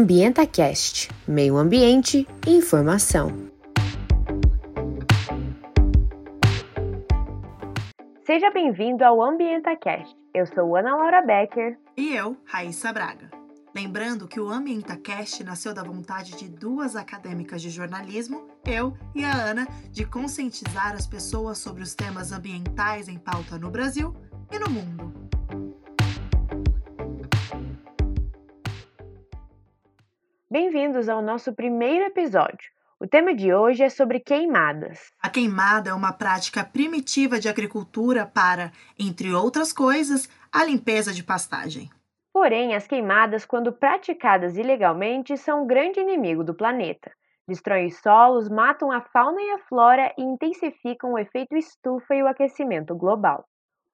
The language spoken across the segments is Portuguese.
AmbientaCast, meio ambiente e informação. Seja bem-vindo ao AmbientaCast. Eu sou Ana Laura Becker. E eu, Raíssa Braga. Lembrando que o AmbientaCast nasceu da vontade de duas acadêmicas de jornalismo, eu e a Ana, de conscientizar as pessoas sobre os temas ambientais em pauta no Brasil e no mundo. Bem-vindos ao nosso primeiro episódio. O tema de hoje é sobre queimadas. A queimada é uma prática primitiva de agricultura para, entre outras coisas, a limpeza de pastagem. Porém, as queimadas, quando praticadas ilegalmente, são um grande inimigo do planeta. Destroem os solos, matam a fauna e a flora e intensificam o efeito estufa e o aquecimento global.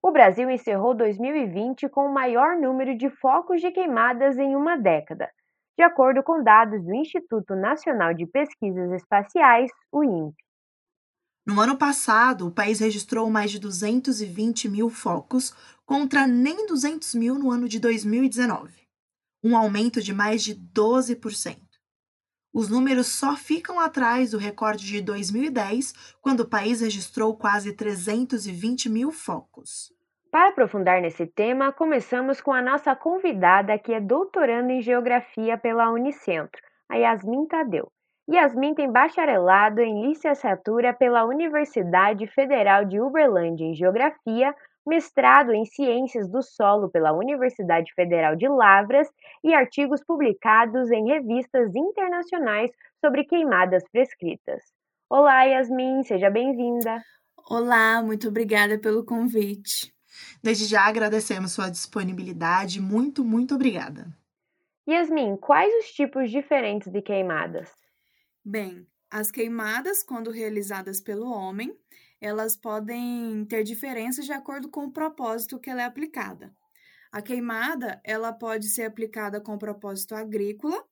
O Brasil encerrou 2020 com o maior número de focos de queimadas em uma década, de acordo com dados do Instituto Nacional de Pesquisas Espaciais, o INPE. No ano passado, o país registrou mais de 220 mil focos, contra nem 200 mil no ano de 2019, um aumento de mais de 12%. Os números só ficam atrás do recorde de 2010, quando o país registrou quase 320 mil focos. Para aprofundar nesse tema, começamos com a nossa convidada, que é doutoranda em Geografia pela Unicentro, a Yasmin Tadeu. Yasmin tem bacharelado em licenciatura pela Universidade Federal de Uberlândia em Geografia, mestrado em Ciências do Solo pela Universidade Federal de Lavras e artigos publicados em revistas internacionais sobre queimadas prescritas. Olá, Yasmin, seja bem-vinda. Olá, muito obrigada pelo convite. Desde já agradecemos sua disponibilidade. Muito, muito obrigada. Yasmin, quais os tipos diferentes de queimadas? Bem, as queimadas, quando realizadas pelo homem, elas podem ter diferenças de acordo com o propósito que ela é aplicada. A queimada, ela pode ser aplicada com propósito agrícola,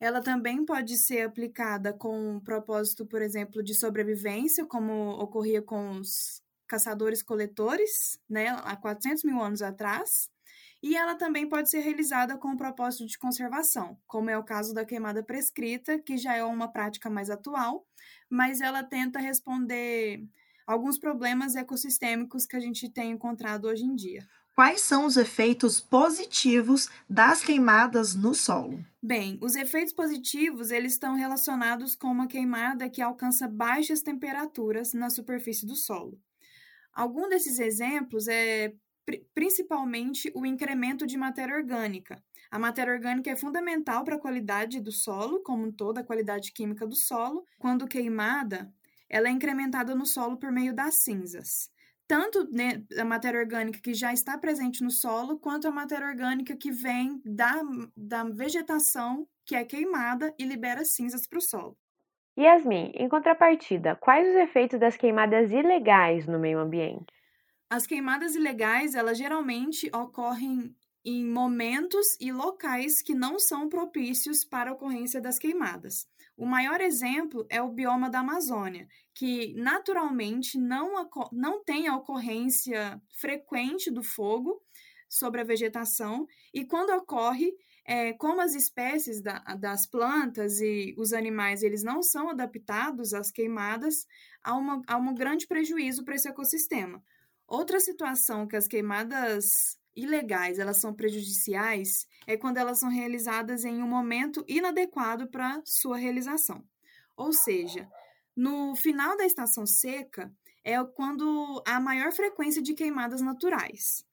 ela também pode ser aplicada com propósito, por exemplo, de sobrevivência, como ocorria com os caçadores-coletores, né, há 400 mil anos atrás, e ela também pode ser realizada com o propósito de conservação, como é o caso da queimada prescrita, que já é uma prática mais atual, mas ela tenta responder alguns problemas ecossistêmicos que a gente tem encontrado hoje em dia. Quais são os efeitos positivos das queimadas no solo? Bem, os efeitos positivos eles estão relacionados com uma queimada que alcança baixas temperaturas na superfície do solo. Algum desses exemplos é principalmente o incremento de matéria orgânica. A matéria orgânica é fundamental para a qualidade do solo, como toda a qualidade química do solo. Quando queimada, ela é incrementada no solo por meio das cinzas. Tanto né, a matéria orgânica que já está presente no solo, quanto a matéria orgânica que vem da, da vegetação que é queimada e libera cinzas para o solo. Yasmin, em contrapartida, quais os efeitos das queimadas ilegais no meio ambiente? As queimadas ilegais, elas geralmente ocorrem em momentos e locais que não são propícios para a ocorrência das queimadas. O maior exemplo é o bioma da Amazônia, que naturalmente não, não tem a ocorrência frequente do fogo sobre a vegetação, e quando ocorre, é, como as espécies da, das plantas e os animais eles não são adaptados às queimadas, há, uma, há um grande prejuízo para esse ecossistema. Outra situação que as queimadas ilegais elas são prejudiciais é quando elas são realizadas em um momento inadequado para sua realização. Ou seja, no final da estação seca é quando há maior frequência de queimadas naturais.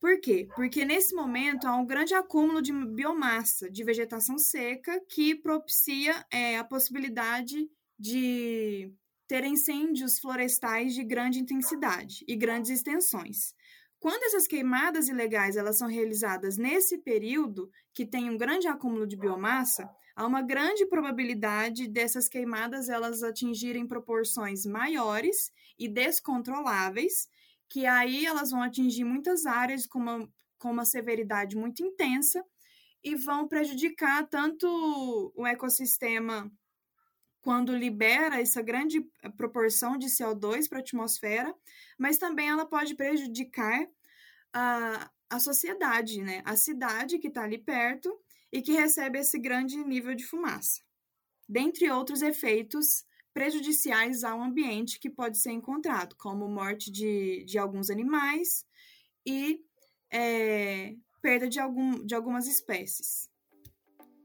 Por quê? Porque nesse momento há um grande acúmulo de biomassa, de vegetação seca, que propicia é, a possibilidade de ter incêndios florestais de grande intensidade e grandes extensões. Quando essas queimadas ilegais elas são realizadas nesse período que tem um grande acúmulo de biomassa, há uma grande probabilidade dessas queimadas elas atingirem proporções maiores e descontroláveis que aí elas vão atingir muitas áreas com uma, com uma severidade muito intensa e vão prejudicar tanto o ecossistema quando libera essa grande proporção de CO2 para a atmosfera, mas também ela pode prejudicar a, a sociedade, né? A cidade que está ali perto e que recebe esse grande nível de fumaça, dentre outros efeitos prejudiciais ao ambiente que pode ser encontrado, como morte de, de alguns animais e é, perda de, algum, de algumas espécies.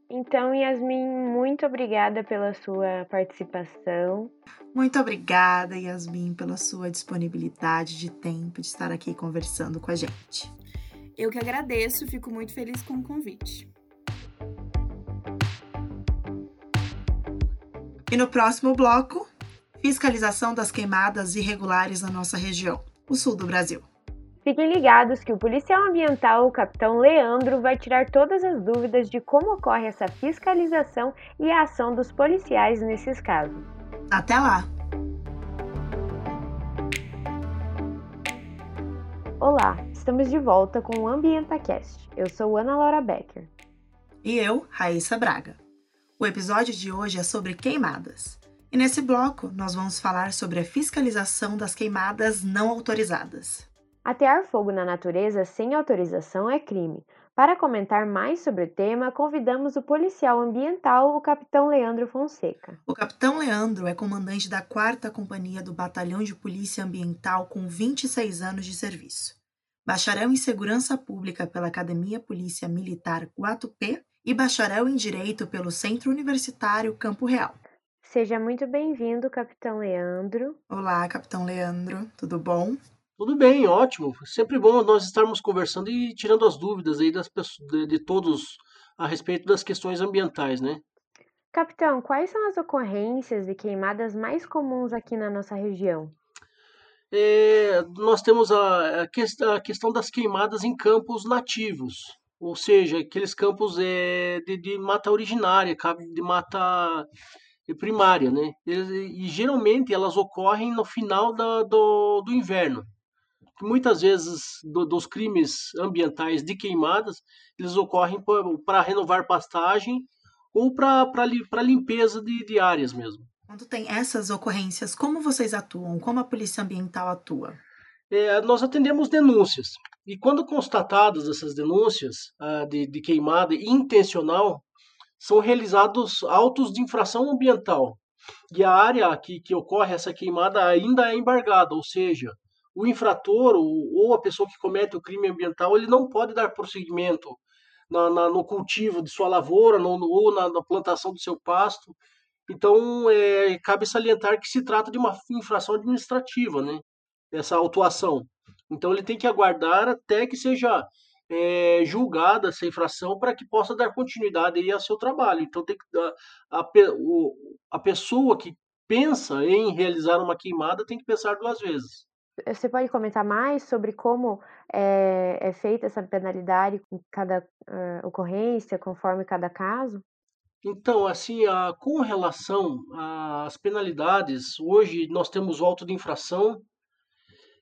Então, Yasmin, muito obrigada pela sua participação. Muito obrigada, Yasmin, pela sua disponibilidade de tempo de estar aqui conversando com a gente. Eu que agradeço, fico muito feliz com o convite. E no próximo bloco, fiscalização das queimadas irregulares na nossa região, o sul do Brasil. Fiquem ligados que o policial ambiental, o capitão Leandro, vai tirar todas as dúvidas de como ocorre essa fiscalização e a ação dos policiais nesses casos. Até lá! Olá, estamos de volta com o AmbientaCast. Eu sou Ana Laura Becker. E eu, Raíssa Braga. O episódio de hoje é sobre queimadas. E nesse bloco, nós vamos falar sobre a fiscalização das queimadas não autorizadas. Atear fogo na natureza sem autorização é crime. Para comentar mais sobre o tema, convidamos o policial ambiental, o capitão Leandro Fonseca. O capitão Leandro é comandante da 4 Companhia do Batalhão de Polícia Ambiental com 26 anos de serviço. Bacharel em Segurança Pública pela Academia Polícia Militar 4P e bacharel em Direito pelo Centro Universitário Campo Real. Seja muito bem-vindo, capitão Leandro. Olá, capitão Leandro, tudo bom? Tudo bem, ótimo. Sempre bom nós estarmos conversando e tirando as dúvidas aí das pessoas, de, de todos a respeito das questões ambientais, né? Capitão, quais são as ocorrências e queimadas mais comuns aqui na nossa região? É, nós temos a, a, questão das queimadas em campos nativos, ou seja, aqueles campos é, de, de mata originária, de mata primária, né? E, geralmente elas ocorrem no final da, do, do inverno muitas vezes do, dos crimes ambientais de queimadas, eles ocorrem para renovar pastagem ou para limpeza de, de áreas mesmo. Quando tem essas ocorrências, como vocês atuam? Como a Polícia Ambiental atua? É, nós atendemos denúncias. E quando constatadas essas denúncias ah, de, de queimada intencional, são realizados autos de infração ambiental. E a área que, que ocorre essa queimada ainda é embargada, ou seja, o infrator ou, ou, a pessoa que comete o crime ambiental ele não pode dar prosseguimento na, na, no cultivo de sua lavoura no, no, ou na, na, plantação do seu pasto. Então, é, cabe salientar que se trata de uma infração administrativa, né? Essa autuação. Então, ele tem que aguardar até que seja é, julgada essa infração para que possa dar continuidade aí ao seu trabalho. Então, tem que, a, a, a pessoa que pensa em realizar uma queimada tem que pensar duas vezes. Você pode comentar mais sobre como é, é feita essa penalidade em cada uh, ocorrência, conforme cada caso? Então, assim, a, com relação às penalidades, hoje nós temos o auto de infração,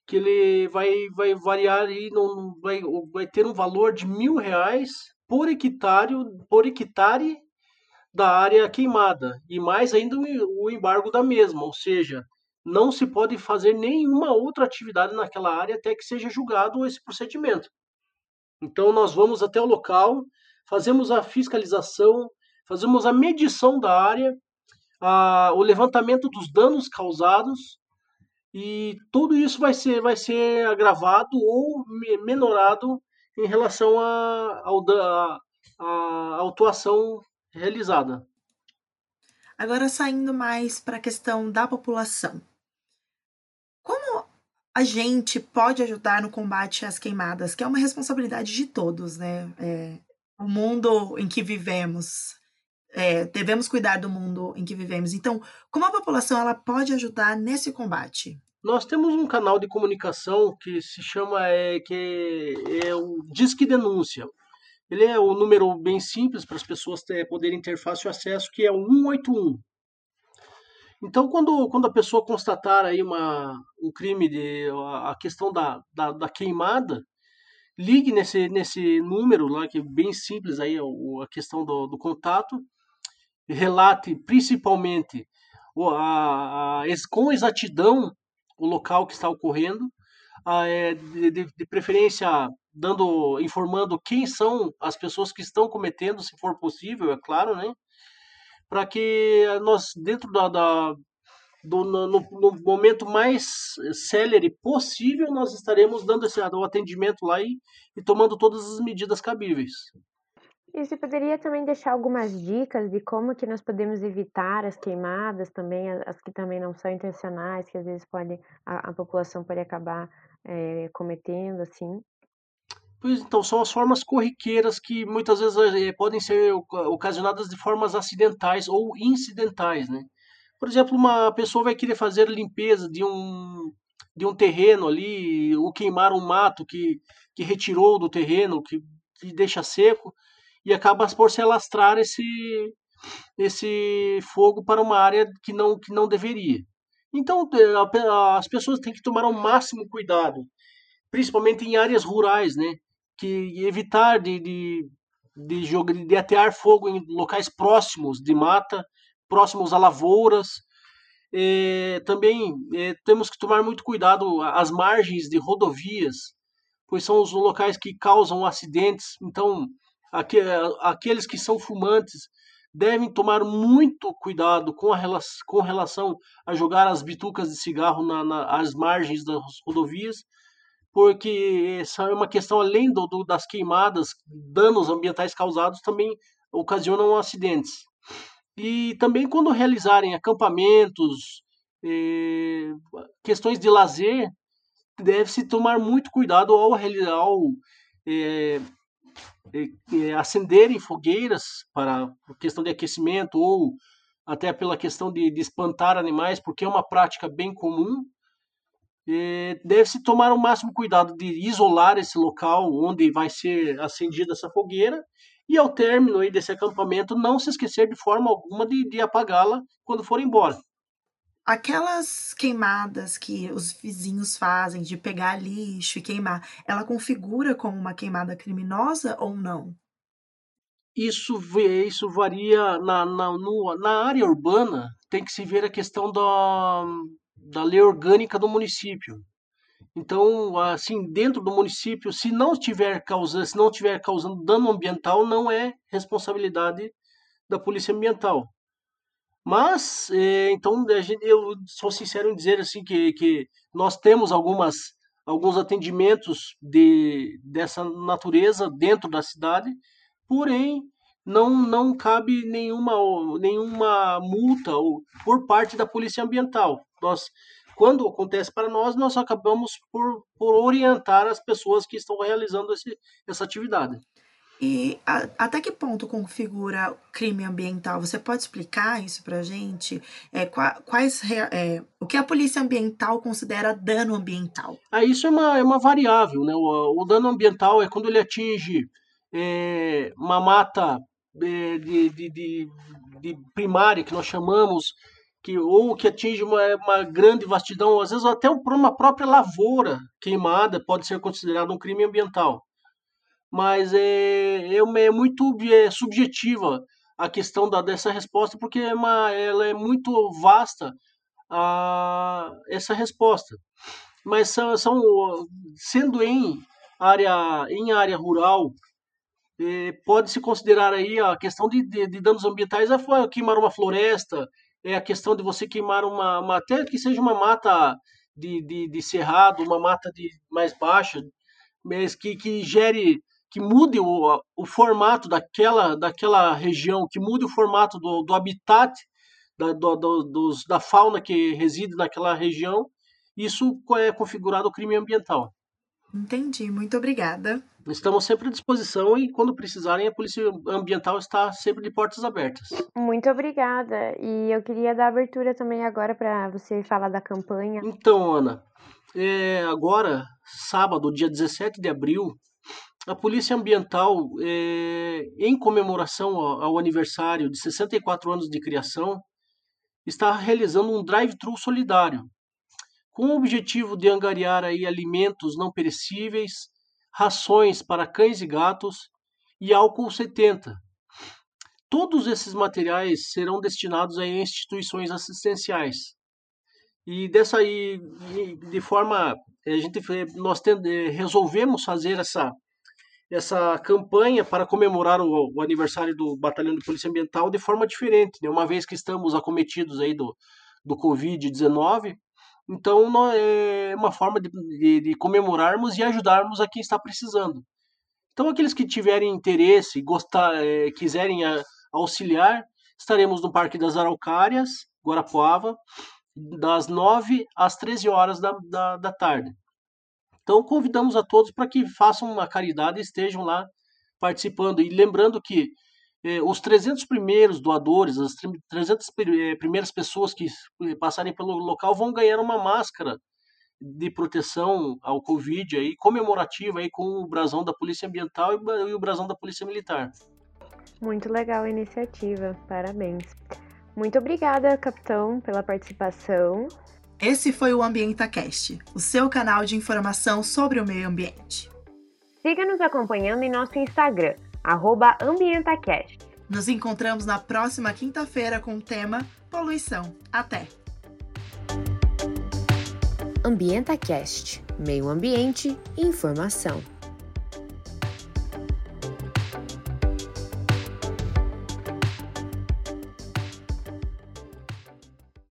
que ele vai, vai variar e não vai, vai ter um valor de mil reais por hectare, por hectare da área queimada, e mais ainda o embargo da mesma, ou seja, não se pode fazer nenhuma outra atividade naquela área até que seja julgado esse procedimento. Então, nós vamos até o local, fazemos a fiscalização, fazemos a medição da área, a, o levantamento dos danos causados e tudo isso vai ser, vai ser agravado ou menorado em relação à a, a, a, autuação realizada. Agora, saindo mais para a questão da população. Como a gente pode ajudar no combate às queimadas, que é uma responsabilidade de todos, né? É, o mundo em que vivemos, é, devemos cuidar do mundo em que vivemos. Então, como a população ela pode ajudar nesse combate? Nós temos um canal de comunicação que se chama é, que é o Disque Denúncia. Ele é um número bem simples para as pessoas ter, poderem ter fácil acesso, que é o 181. Então, quando, quando a pessoa constatar aí uma, um crime, de, a questão da, da, da queimada, ligue nesse, nesse número lá, que é bem simples aí a, questão do, do contato, relate principalmente a, a, com exatidão o local que está ocorrendo, a, é, de, de, de, preferência dando, informando quem são as pessoas que estão cometendo, se for possível, é claro, né? Para que nós, dentro da, da do, no, no, momento mais célere possível, nós estaremos dando esse o atendimento lá e, e tomando todas as medidas cabíveis. E você poderia também deixar algumas dicas de como que nós podemos evitar as queimadas também, as que também não são intencionais, que às vezes pode, a, a população pode acabar é, cometendo, assim? Pois então, são as formas corriqueiras que muitas vezes é, podem ser ocasionadas de formas acidentais ou incidentais, né? Por exemplo, uma pessoa vai querer fazer limpeza de um, de um terreno ali, ou queimar um mato que, que retirou do terreno, que, que deixa seco, e acaba por se alastrar esse, esse fogo para uma área que não, que não deveria. Então, as pessoas têm que tomar o máximo cuidado, principalmente em áreas rurais, né? Que evitar de, de, de, jogar, de atear fogo em locais próximos de mata, próximos a lavouras. É, também é, temos que tomar muito cuidado às margens de rodovias, pois são os locais que causam acidentes. Então, aqueles que são fumantes devem tomar muito cuidado com, a, com relação a jogar as bitucas de cigarro na, na, às margens das rodovias, porque essa é uma questão além do, do, das queimadas, danos ambientais causados também ocasionam acidentes. E também quando realizarem acampamentos, eh, questões de lazer, deve-se tomar muito cuidado ao, eh, eh, acenderem fogueiras para questão de aquecimento ou até pela questão de, de espantar animais, porque é uma prática bem comum. Deve-se tomar o máximo cuidado de isolar esse local onde vai ser acendida essa fogueira e ao término desse acampamento, não se esquecer de forma alguma de, de apagá-la quando for embora. Aquelas queimadas que os vizinhos fazem de pegar lixo e queimar, ela configura como uma queimada criminosa ou não? Isso, isso varia na, na, no, na área urbana, tem que se ver a questão da, da lei orgânica do município. Então, assim, dentro do município, se não estiver causando, se não tiver causando dano ambiental, não é responsabilidade da polícia ambiental. Mas, é, então, eu sou sincero em dizer assim que, que nós temos algumas alguns atendimentos de, dessa natureza dentro da cidade, porém não, não cabe nenhuma, nenhuma multa por parte da polícia ambiental. Nós quando acontece para nós, nós acabamos por, por orientar as pessoas que estão realizando esse, essa atividade. E a, até que ponto configura crime ambiental? Você pode explicar isso para a gente? É, quais, é, o que a polícia ambiental considera dano ambiental? Ah, isso é uma, é uma variável. Né? O, o dano ambiental é quando ele atinge é, uma mata é, de, de, de, de primária, que nós chamamos, que ou que atinge uma, uma grande vastidão, às vezes até uma própria lavoura queimada pode ser considerado um crime ambiental. Mas é, é, é muito é, subjetiva a questão da, dessa resposta, porque é uma, ela é muito vasta a, essa resposta. Mas são, são sendo em área, em área rural, é, pode se considerar aí a questão de, de, de danos ambientais, a queimar uma floresta, é a questão de você queimar uma, uma até que seja uma mata de, de, de cerrado, uma mata de mais baixa, mas que, que gere, que mude o, o formato daquela, daquela região, que mude o formato do, do habitat da, do, do, dos, da fauna que reside naquela região, isso é configurado crime ambiental. Entendi, muito obrigada. Estamos sempre à disposição e quando precisarem, a Polícia Ambiental está sempre de portas abertas. Muito obrigada. E eu queria dar abertura também agora para você falar da campanha. Então, Ana, é, agora, sábado, dia 17 de abril, a Polícia Ambiental, é, em comemoração ao, aniversário de 64 anos de criação, está realizando um drive-thru solidário, com o objetivo de angariar aí alimentos não perecíveis rações para cães e gatos e álcool 70. Todos esses materiais serão destinados a instituições assistenciais. E dessa aí, de forma, a gente nós resolvemos fazer essa essa campanha para comemorar o, o, aniversário do Batalhão de Polícia Ambiental de forma diferente, né? uma vez que estamos acometidos aí do, do Covid-19, então é uma forma de, de, de, comemorarmos e ajudarmos a quem está precisando. Então aqueles que tiverem interesse, gostar, é, quiserem a, auxiliar, estaremos no Parque das Araucárias, Guarapuava, das 9 às 13 horas da, da, da tarde. Então, convidamos a todos para que façam uma caridade e estejam lá participando. E lembrando que eh, os 300 primeiros doadores, as 300 eh, primeiras pessoas que eh, passarem pelo local vão ganhar uma máscara de proteção ao Covid aí, comemorativa aí, com o brasão da Polícia Ambiental e o brasão da Polícia Militar. Muito legal a iniciativa, parabéns. Muito obrigada, capitão, pela participação. Esse foi o AmbientaCast, o seu canal de informação sobre o meio ambiente. Siga nos acompanhando em nosso Instagram, AmbientaCast. Nos encontramos na próxima quinta-feira com o tema Poluição. Até! AmbientaCast Meio Ambiente e Informação.